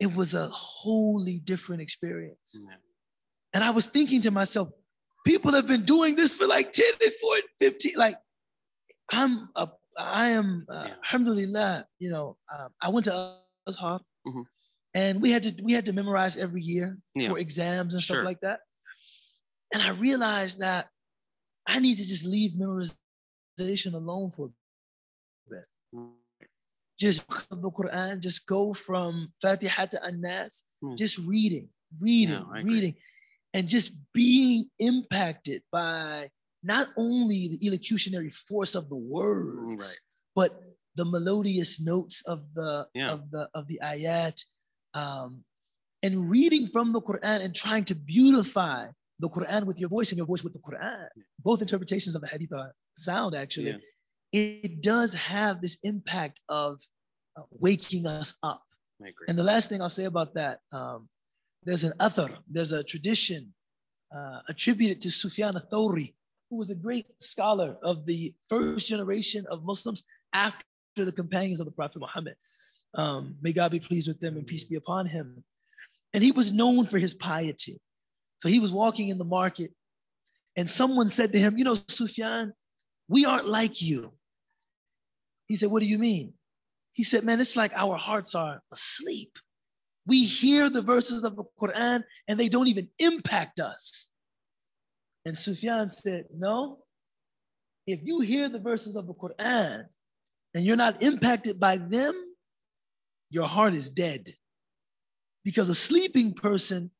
It was a wholly different experience. yeah. And I was thinking to myself, people have been doing this for like 10 and 14, 15. Like, I'm a, I am, uh, Yeah. alhamdulillah, you know, um, I went to Azhar Mhm. and we had to, we had to memorize every year Yeah. for exams and Sure. stuff like that. And I realized that I need to just leave memorization alone for a bit. Just the Quran, just go from Fatiha to An-Nas, Hmm. just reading, reading, Yeah, reading, and just being impacted by not only the elocutionary force of the words, Right. but the melodious notes of the Yeah. of the of the ayat, um, and reading from the Quran and trying to beautify the Quran with your voice and your voice with the Quran. Both interpretations of the Hadith are sound actually. Yeah. It does have this impact of uh, waking us up. And the last thing I'll say about that, um, there's an athar, there's a tradition uh, attributed to Sufyan al-Thawri, who was a great scholar of the first generation of Muslims after the companions of the Prophet Muhammad. Um, may God be pleased with them and peace be upon him. And he was known for his piety. So he was walking in the market and someone said to him, You know, Sufyan, we aren't like you. He said, What do you mean? He said, Man, it's like our hearts are asleep. We hear the verses of the Quran and they don't even impact us. And Sufyan said, No, if you hear the verses of the Quran and you're not impacted by them, your heart is dead. Because a sleeping person,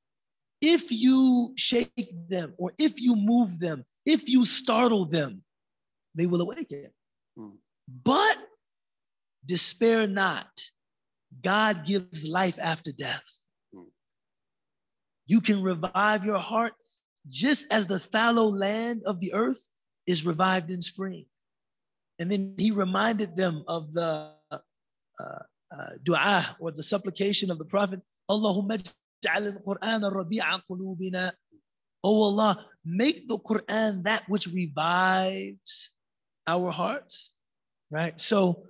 if you shake them or if you move them, if you startle them, they will awaken. Hmm. But despair not. God gives life after death. Hmm. You can revive your heart just as the fallow land of the earth is revived in spring. And then he reminded them of the uh, uh, dua or the supplication of the Prophet Allahumma ij'al al-Qur'an rabi'a qulubina. Oh Allah, make the Quran that which revives our hearts, right? So,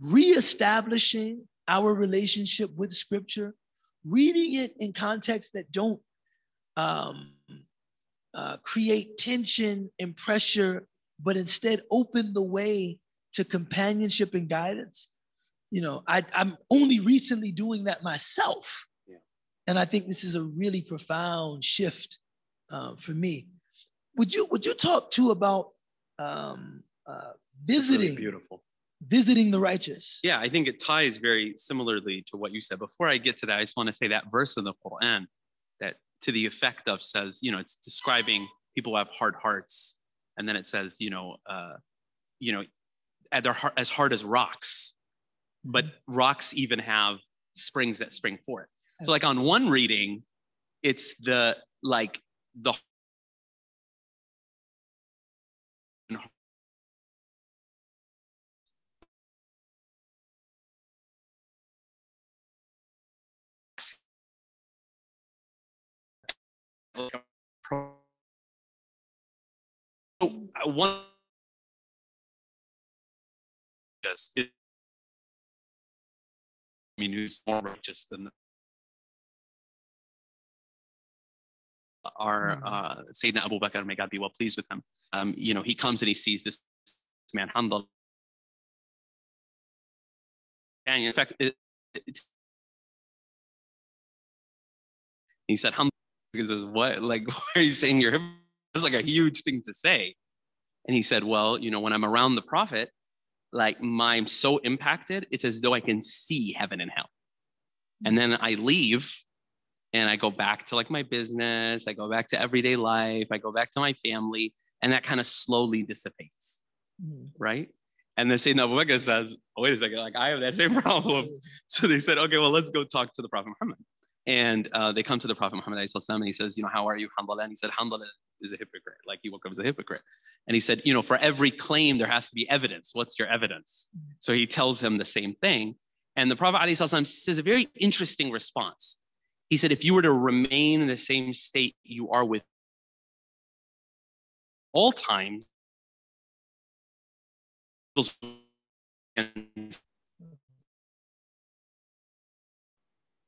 reestablishing our relationship with Scripture, reading it in contexts that don't um, uh, create tension and pressure, but instead open the way to companionship and guidance. You know, I, I'm only recently doing that myself. Yeah. And I think this is a really profound shift uh, for me. Would you would you talk too about um, uh, It's really visiting beautiful. visiting the righteous? Yeah, I think it ties very similarly to what you said. Before I get to that, I just want to say that verse in the Quran that to the effect of says, you know, it's describing people who have hard hearts, and then it says, you know, uh, you know, at their heart as hard as rocks, but rocks even have springs that spring forth. So, like on one reading, it's the like the So, one just it, I mean, who's more righteous than our Mhm. uh, Sayyidina Abu Bakr, may God be well pleased with him. Um, you know, he comes and he sees this man, Hanzala. And in fact, it, it's, he said, Hanzala, he says, what, like, (laughs) why are you saying you're? It's like a huge thing to say. And he said, well, you know, when I'm around the prophet, like my, I'm so impacted, it's as though I can see heaven and hell. And then I leave and I go back to like my business, I go back to everyday life, I go back to my family, and that kind of slowly dissipates, Mhm. right? And the Sayyidina Abu Bakr says, oh, wait a second, like I have that same (laughs) problem. So they said, okay, well, let's go talk to the Prophet Muhammad. And uh, they come to the Prophet Muhammad and he says, you know, how are you, Alhamdulillah? And he said, Alhamdulillah is a hypocrite. Like he woke up as a hypocrite. And he said, you know, for every claim, there has to be evidence. What's your evidence? So he tells him the same thing. And the Prophet ﷺ says a very interesting response. He said, if you were to remain in the same state you are with all times,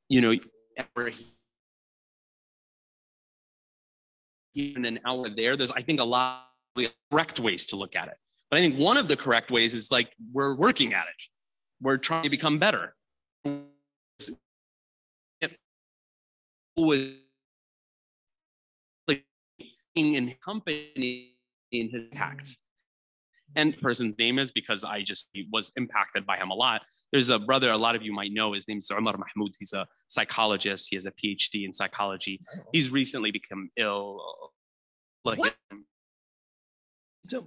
you know, ever even an hour there, there's I think a lot of correct ways to look at it. But I think one of the correct ways is like we're working at it. We're trying to become better. Was like in company in his acts. And person's name is because I just was impacted by him a lot. There's a brother a lot of you might know. His name is Umar Mahmoud. He's a psychologist. He has a PhD in psychology. He's recently become ill. Like, What?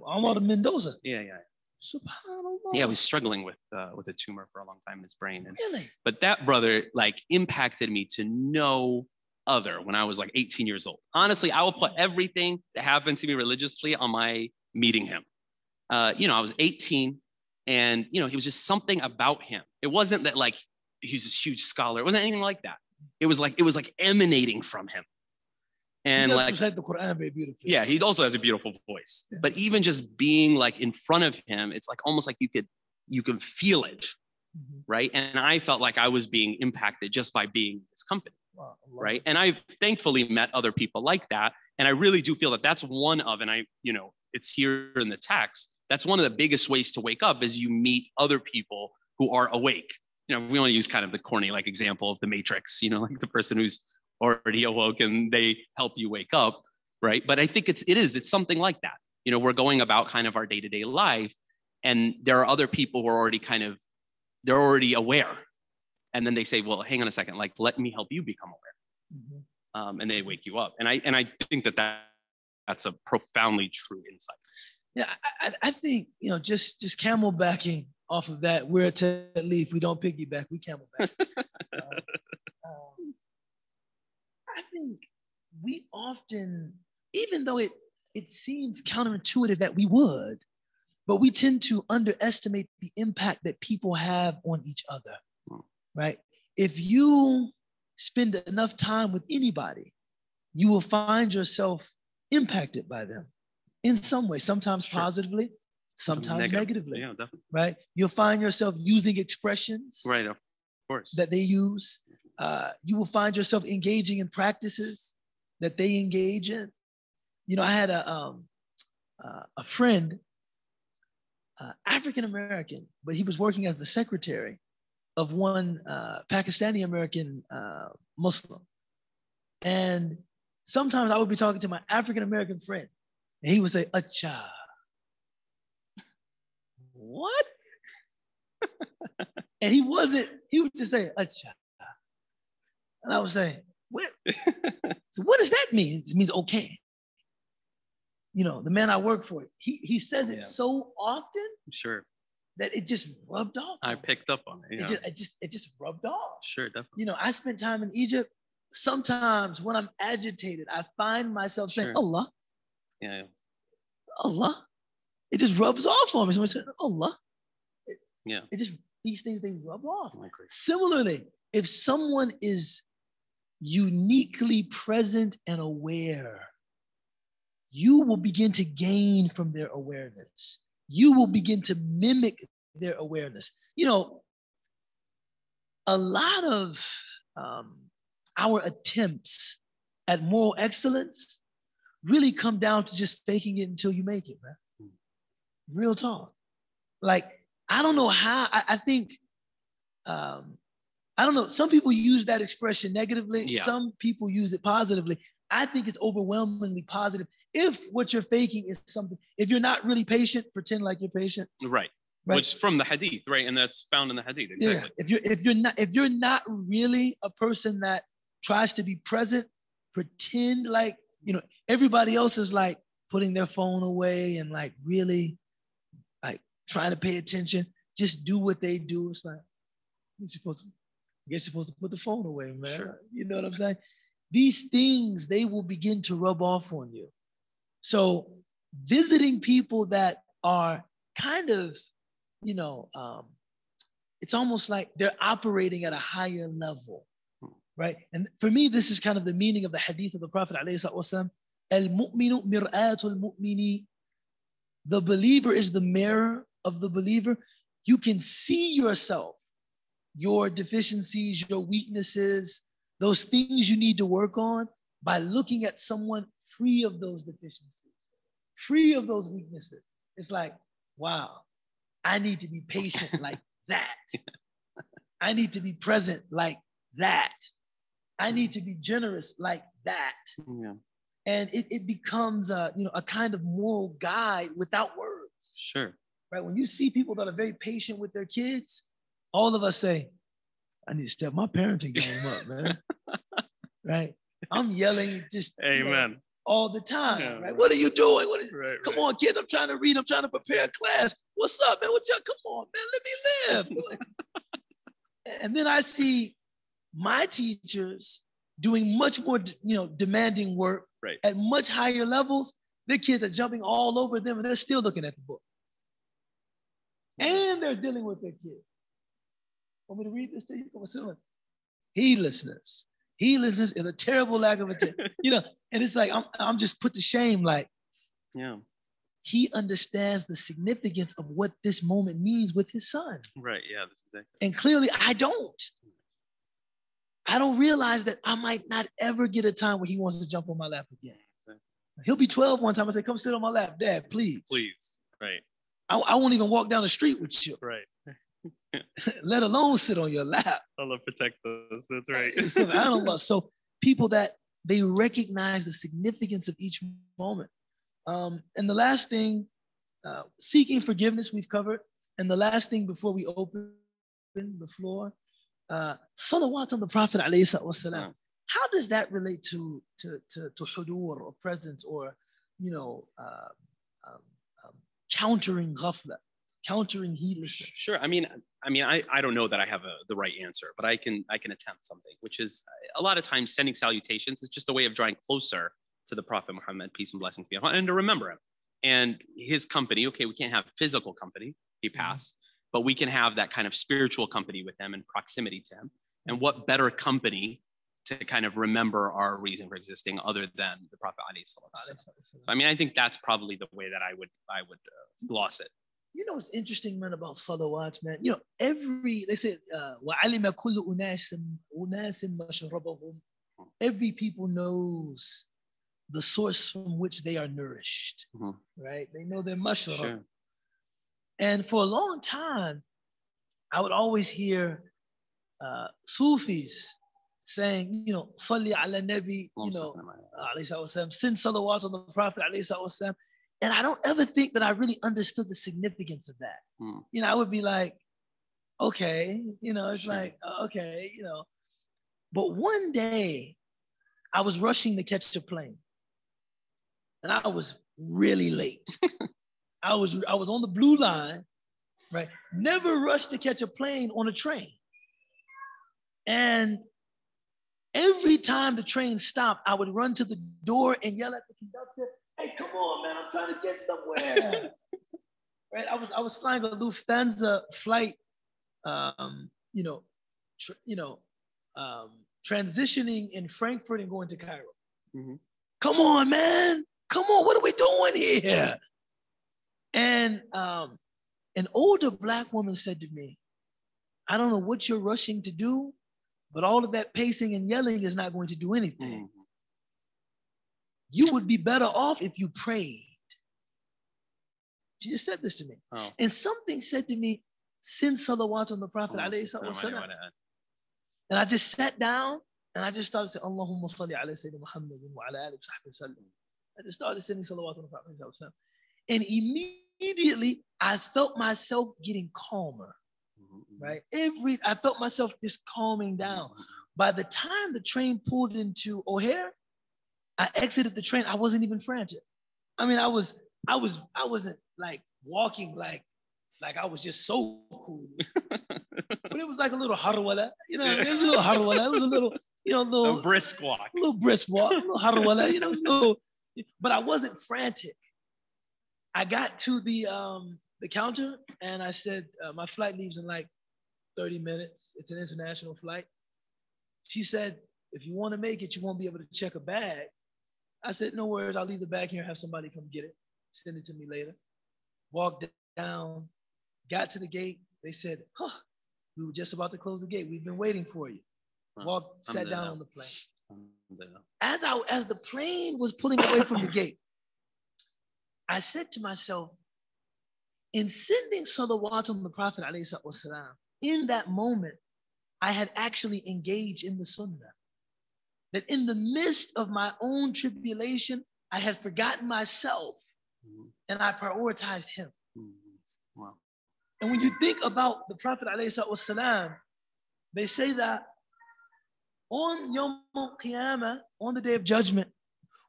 I'm Mendoza. yeah, yeah, Subhanallah. yeah. He was struggling with uh, with a tumor for a long time in his brain, and really. but that brother like impacted me to no other when I was like 18 years old. Honestly, I will put everything that happened to me religiously on my meeting him. Uh, you know, I was 18 and you know, he was just something about him. It wasn't that like he's this huge scholar. It wasn't anything like that. It was like it was like emanating from him. And like the Quran very beautifully. yeah, he also has a beautiful voice. But even just being like in front of him, it's like almost like you could you can feel it, Mhm. right? And I felt like I was being impacted just by being in his company, Wow, right? And I've thankfully met other people like that, and I really do feel that that's one of, and I, you know, it's here in the text. That's one of the biggest ways to wake up is you meet other people who are awake. You know, we want to use kind of the corny like example of the Matrix. You know, (laughs) like the person who's already awoke and they help you wake up, right? But I think it's it is it's something like that. You know, we're going about kind of our day to day life, and there are other people who are already kind of they're already aware, and then they say, "Well, hang on a second, like let me help you become aware," Mhm. um, and they wake you up. And I and I think that that that's a profoundly true insight. Yeah, I, I, think you know, just just camelbacking off of that. We're at Ted Leaf. We don't piggyback. We camelback. Uh, (laughs) um, I think we often, even though it it seems counterintuitive that we would, but we tend to underestimate the impact that people have on each other. Hmm. Right? If you spend enough time with anybody, you will find yourself impacted by them in some way, sometimes Sure. positively, sometimes Negative. negatively, Yeah, definitely. right? You'll find yourself using expressions Right, of course. that they use. Uh, you will find yourself engaging in practices that they engage in. You know, I had a um, uh, a friend, uh, African American, but he was working as the secretary of one uh, Pakistani American uh, Muslim, and sometimes I would be talking to my African American friend, and he would say, "Acha." What? (laughs) and he wasn't. He would just say, "Acha." And I would say, what? (laughs) so what does that mean? It means okay. You know, the man I work for, he, he says it Yeah. so often sure. that it just rubbed off. I picked up on it. it just, it just it just rubbed off. sure, definitely. You know, I spent time in Egypt. Sometimes when I'm agitated, I find myself saying, Sure. Allah, Yeah, yeah. Allah. It just rubs off on me. Someone said, Allah. It, Yeah. It just these things they rub off. Similarly, if someone is uniquely present and aware, you will begin to gain from their awareness. You will begin to mimic their awareness. You know, a lot of um, our attempts at moral excellence really come down to just faking it until you make it, man. Real talk. Like, I don't know how, I, I think, um, I don't know, some people use that expression negatively, Yeah. some people use it positively. I think it's overwhelmingly positive. If what you're faking is something, if you're not really patient, pretend like you're patient. Right. Right. Which from the hadith, right? And that's found in the hadith. Yeah. If you're if you're not if you're not really a person that tries to be present, pretend like you know everybody else is like putting their phone away and like really like trying to pay attention. Just do what they do. It's like you're supposed to. I guess you're supposed to put the phone away, man. Sure. You know what I'm saying? These things they will begin to rub off on you. So visiting people that are kind of, you know, um, it's almost like they're operating at a higher level, right? And for me, this is kind of the meaning of the hadith of the Prophet wasallam. Al-mu'minu mir'atul mu'mini. The believer is the mirror of the believer. You can see yourself, your deficiencies, your weaknesses, those things you need to work on by looking at someone free of those deficiencies, free of those weaknesses. It's like, wow, I need to be patient like that. (laughs) I need to be present like that. I need to be generous like that. Yeah. And it, it becomes a, you know, a kind of moral guide without words. Sure. right? When you see people that are very patient with their kids, all of us say, I need to step my parenting game up, man. (laughs) right? I'm yelling just you know, Amen. all the time, Yeah, right? right. What are you doing? What is Right. come right. on, kids? I'm trying to read. I'm trying to prepare a class. What's up, man? What y'all? Come on, man. Let me live. (laughs) and then I see my teachers doing much more, you know, demanding work Right. at much higher levels. Their kids are jumping all over them, and they're still looking at the book. And they're dealing with their kids. Want me to read this to you? Come on. Heedlessness. Heedlessness is a terrible lack of attention. (laughs) you know, and it's like I'm, I'm just put to shame. Like Yeah. he understands the significance of what this moment means with his son. Right. Yeah. That's exactly. And clearly I don't. I don't realize that I might not ever get a time where he wants to jump on my lap again. He'll be 12 one time. I say, come sit on my lap, dad, please. Please. Right. I, I won't even walk down the street with you, Right. (laughs) let alone sit on your lap. Allah protect us. That's right. So. (laughs) So people that they recognize the significance of each moment. Um, and the last thing, uh, seeking forgiveness, we've covered. And the last thing before we open the floor, uh, salawat on the Prophet alayhi salatu wasalam. Mm. How does that relate to to to, to hudur or presence or you know uh, um, um, countering ghafla, countering heedlessness? Sure. I mean, I mean, I, I don't know that I have a, the right answer, but I can I can attempt something, which is a lot of times sending salutations is just a way of drawing closer to the Prophet Muhammad, peace and blessings be upon him, and to remember him and his company. Okay, we can't have physical company; he passed, but we can have that kind of spiritual company with him and proximity to him. And what better company to kind of remember our reason for existing other than the Prophet alayhi salatu wasalam. So, I mean, I think that's probably the way that I would I would uh, gloss it. You know what's interesting, man, about salawat, man? You know, every, they say, uh, وَعَلِمَ كُلُّ أُنَاسٍ أُنَاسٍ مَشْرَبَهُم Every people knows the source from which they are nourished, Mhm. right? They know their mashrab. Sure. And for a long time, I would always hear uh, Sufis saying, you know, Salli ala Nabi, you know, wasalam, send salawat on the Prophet, wasalam. And I don't ever think that I really understood the significance of that. Hmm. You know, I would be like, okay, you know, it's Sure. like, uh, okay, you know. But one day, I was rushing to catch a plane. And I was really late. (laughs) I was I was on the blue line, right? Never rushed to catch a plane on a train. And every time the train stopped, I would run to the door and yell at the conductor, "Hey, come on, man! I'm trying to get somewhere." (laughs) right? I was I was flying a Lufthansa flight, um, you know, tr- you know, um, transitioning in Frankfurt and going to Cairo. Mhm. Come on, man! Come on! What are we doing here? And um, an older black woman said to me, I don't know what you're rushing to do, but all of that pacing and yelling is not going to do anything. Mhm. You would be better off if you prayed. She just said this to me. Oh. And something said to me, send salawat on the Prophet. alayhi salatu No, I- wasalam." I- I- And I just sat down and I just started saying, Allahumma salli ala Sayyidina Muhammad wa ala alihi wa wa sallam. I just started sending salawat on the Prophet. Alayhi salatu wasalam. And immediately I felt myself getting calmer, Mhm, mhm. right? Every I felt myself just calming down. Mhm, By the time the train pulled into O'Hare, I exited the train. I wasn't even frantic. I mean, I was, I was, I wasn't like walking like, like I was just so cool. (laughs) but it was like a little harwala, you know, it was a little harwala. It was a little, you know, mhm. little, A brisk walk. a little brisk walk, a little harwala, you know, a but I wasn't frantic. I got to the um the counter and I said, uh, my flight leaves in like 30 minutes. It's an international flight. She said, if you want to make it, you won't be able to check a bag. I said, no worries. I'll leave the bag here and have somebody come get it. Send it to me later. Walked down, got to the gate. They said, huh, we were just about to close the gate. We've been waiting for you. Walked, sat down Alhamdulillah. on the plane. As I as the plane was pulling away from the gate, I said to myself, in sending salawat on the Prophet والسلام, in that moment, I had actually engaged in the sunnah. That in the midst of my own tribulation, I had forgotten myself Mhm, and I prioritized him. Mm, Wow. And when you think about the Prophet والسلام, they say that on Yom Qiyamah, on the day of judgment,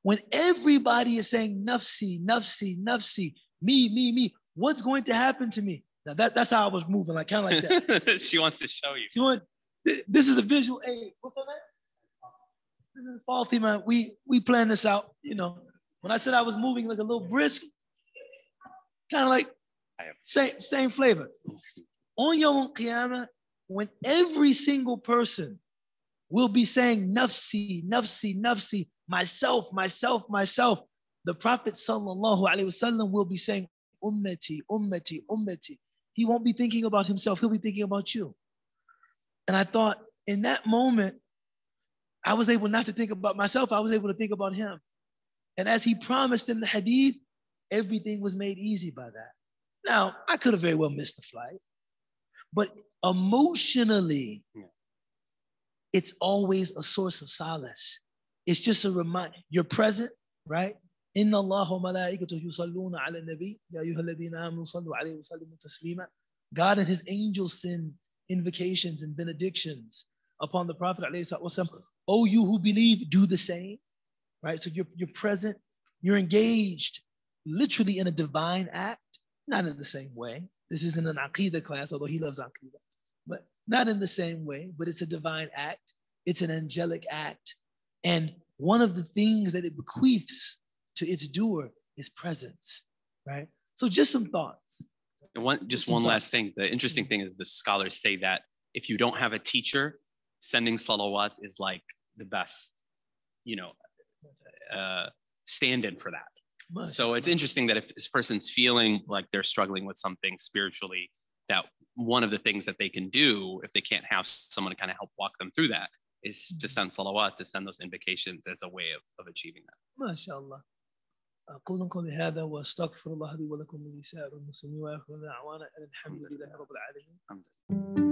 when everybody is saying nafsi, nafsi, nafsi, me, me, me, what's going to happen to me? Now that, that's how I was moving, like kind of like that. (laughs) she wants to show you. She want, th- this is a visual aid. What's her name? This is faulty, man. We we planned this out. You know, when I said I was moving like a little brisk, kind of like same same flavor. On Yom Qiyamah, when every single person will be saying nafsi, nafsi, nafsi, myself, myself, myself, the Prophet sallallahu alaihi wasallam will be saying ummati, ummati, ummati. He won't be thinking about himself. He'll be thinking about you. And I thought in that moment, I was able not to think about myself. I was able to think about him. And as he promised in the hadith, everything was made easy by that. Now, I could have very well missed the flight, but emotionally, Yeah. it's always a source of solace. It's just a reminder. You're present, right? إن الله وملائكته يصلون على النبي يا أيها الذين آمنوا صلوا عليه وسلموا تسليما. God and his angels send invocations and benedictions upon the Prophet عليه الصلاة والسلام. Oh, you who believe, do the same. Right? So you're, you're present, you're engaged literally in a divine act, not in the same way. This isn't an Aqidah class, although he loves Aqidah, but not in the same way, but it's a divine act. It's an angelic act. and one of the things that it bequeaths to its doer is presence, right? So just some thoughts. And one, just Some one thoughts. last thing. The interesting thing is the scholars say that if you don't have a teacher, sending salawat is like the best, you know, uh, stand-in for that. So it's interesting that if this person's feeling like they're struggling with something spiritually, that one of the things that they can do if they can't have someone to kind of help walk them through that is to mm-hmm. send salawat, to send those invocations as a way of, of achieving that. MashaAllah. أقول قولي هذا وأستغفر الله لي ولكم ولسائر المسلمين وآخر دعوانا أن الحمد لله رب العالمين. الحمد لله.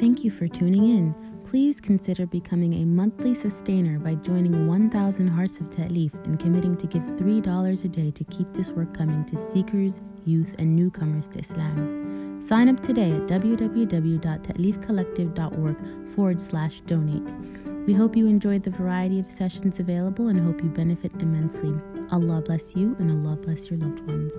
Thank you for tuning in. Please consider becoming a monthly sustainer by joining 1,000 Hearts of Ta'leef and committing to give $3 a day to keep this work coming to seekers, youth, and newcomers to Islam. Sign up today at www.ta'leefcollective.org forward slash donate. We hope you enjoyed the variety of sessions available and hope you benefit immensely. Allah bless you and Allah bless your loved ones.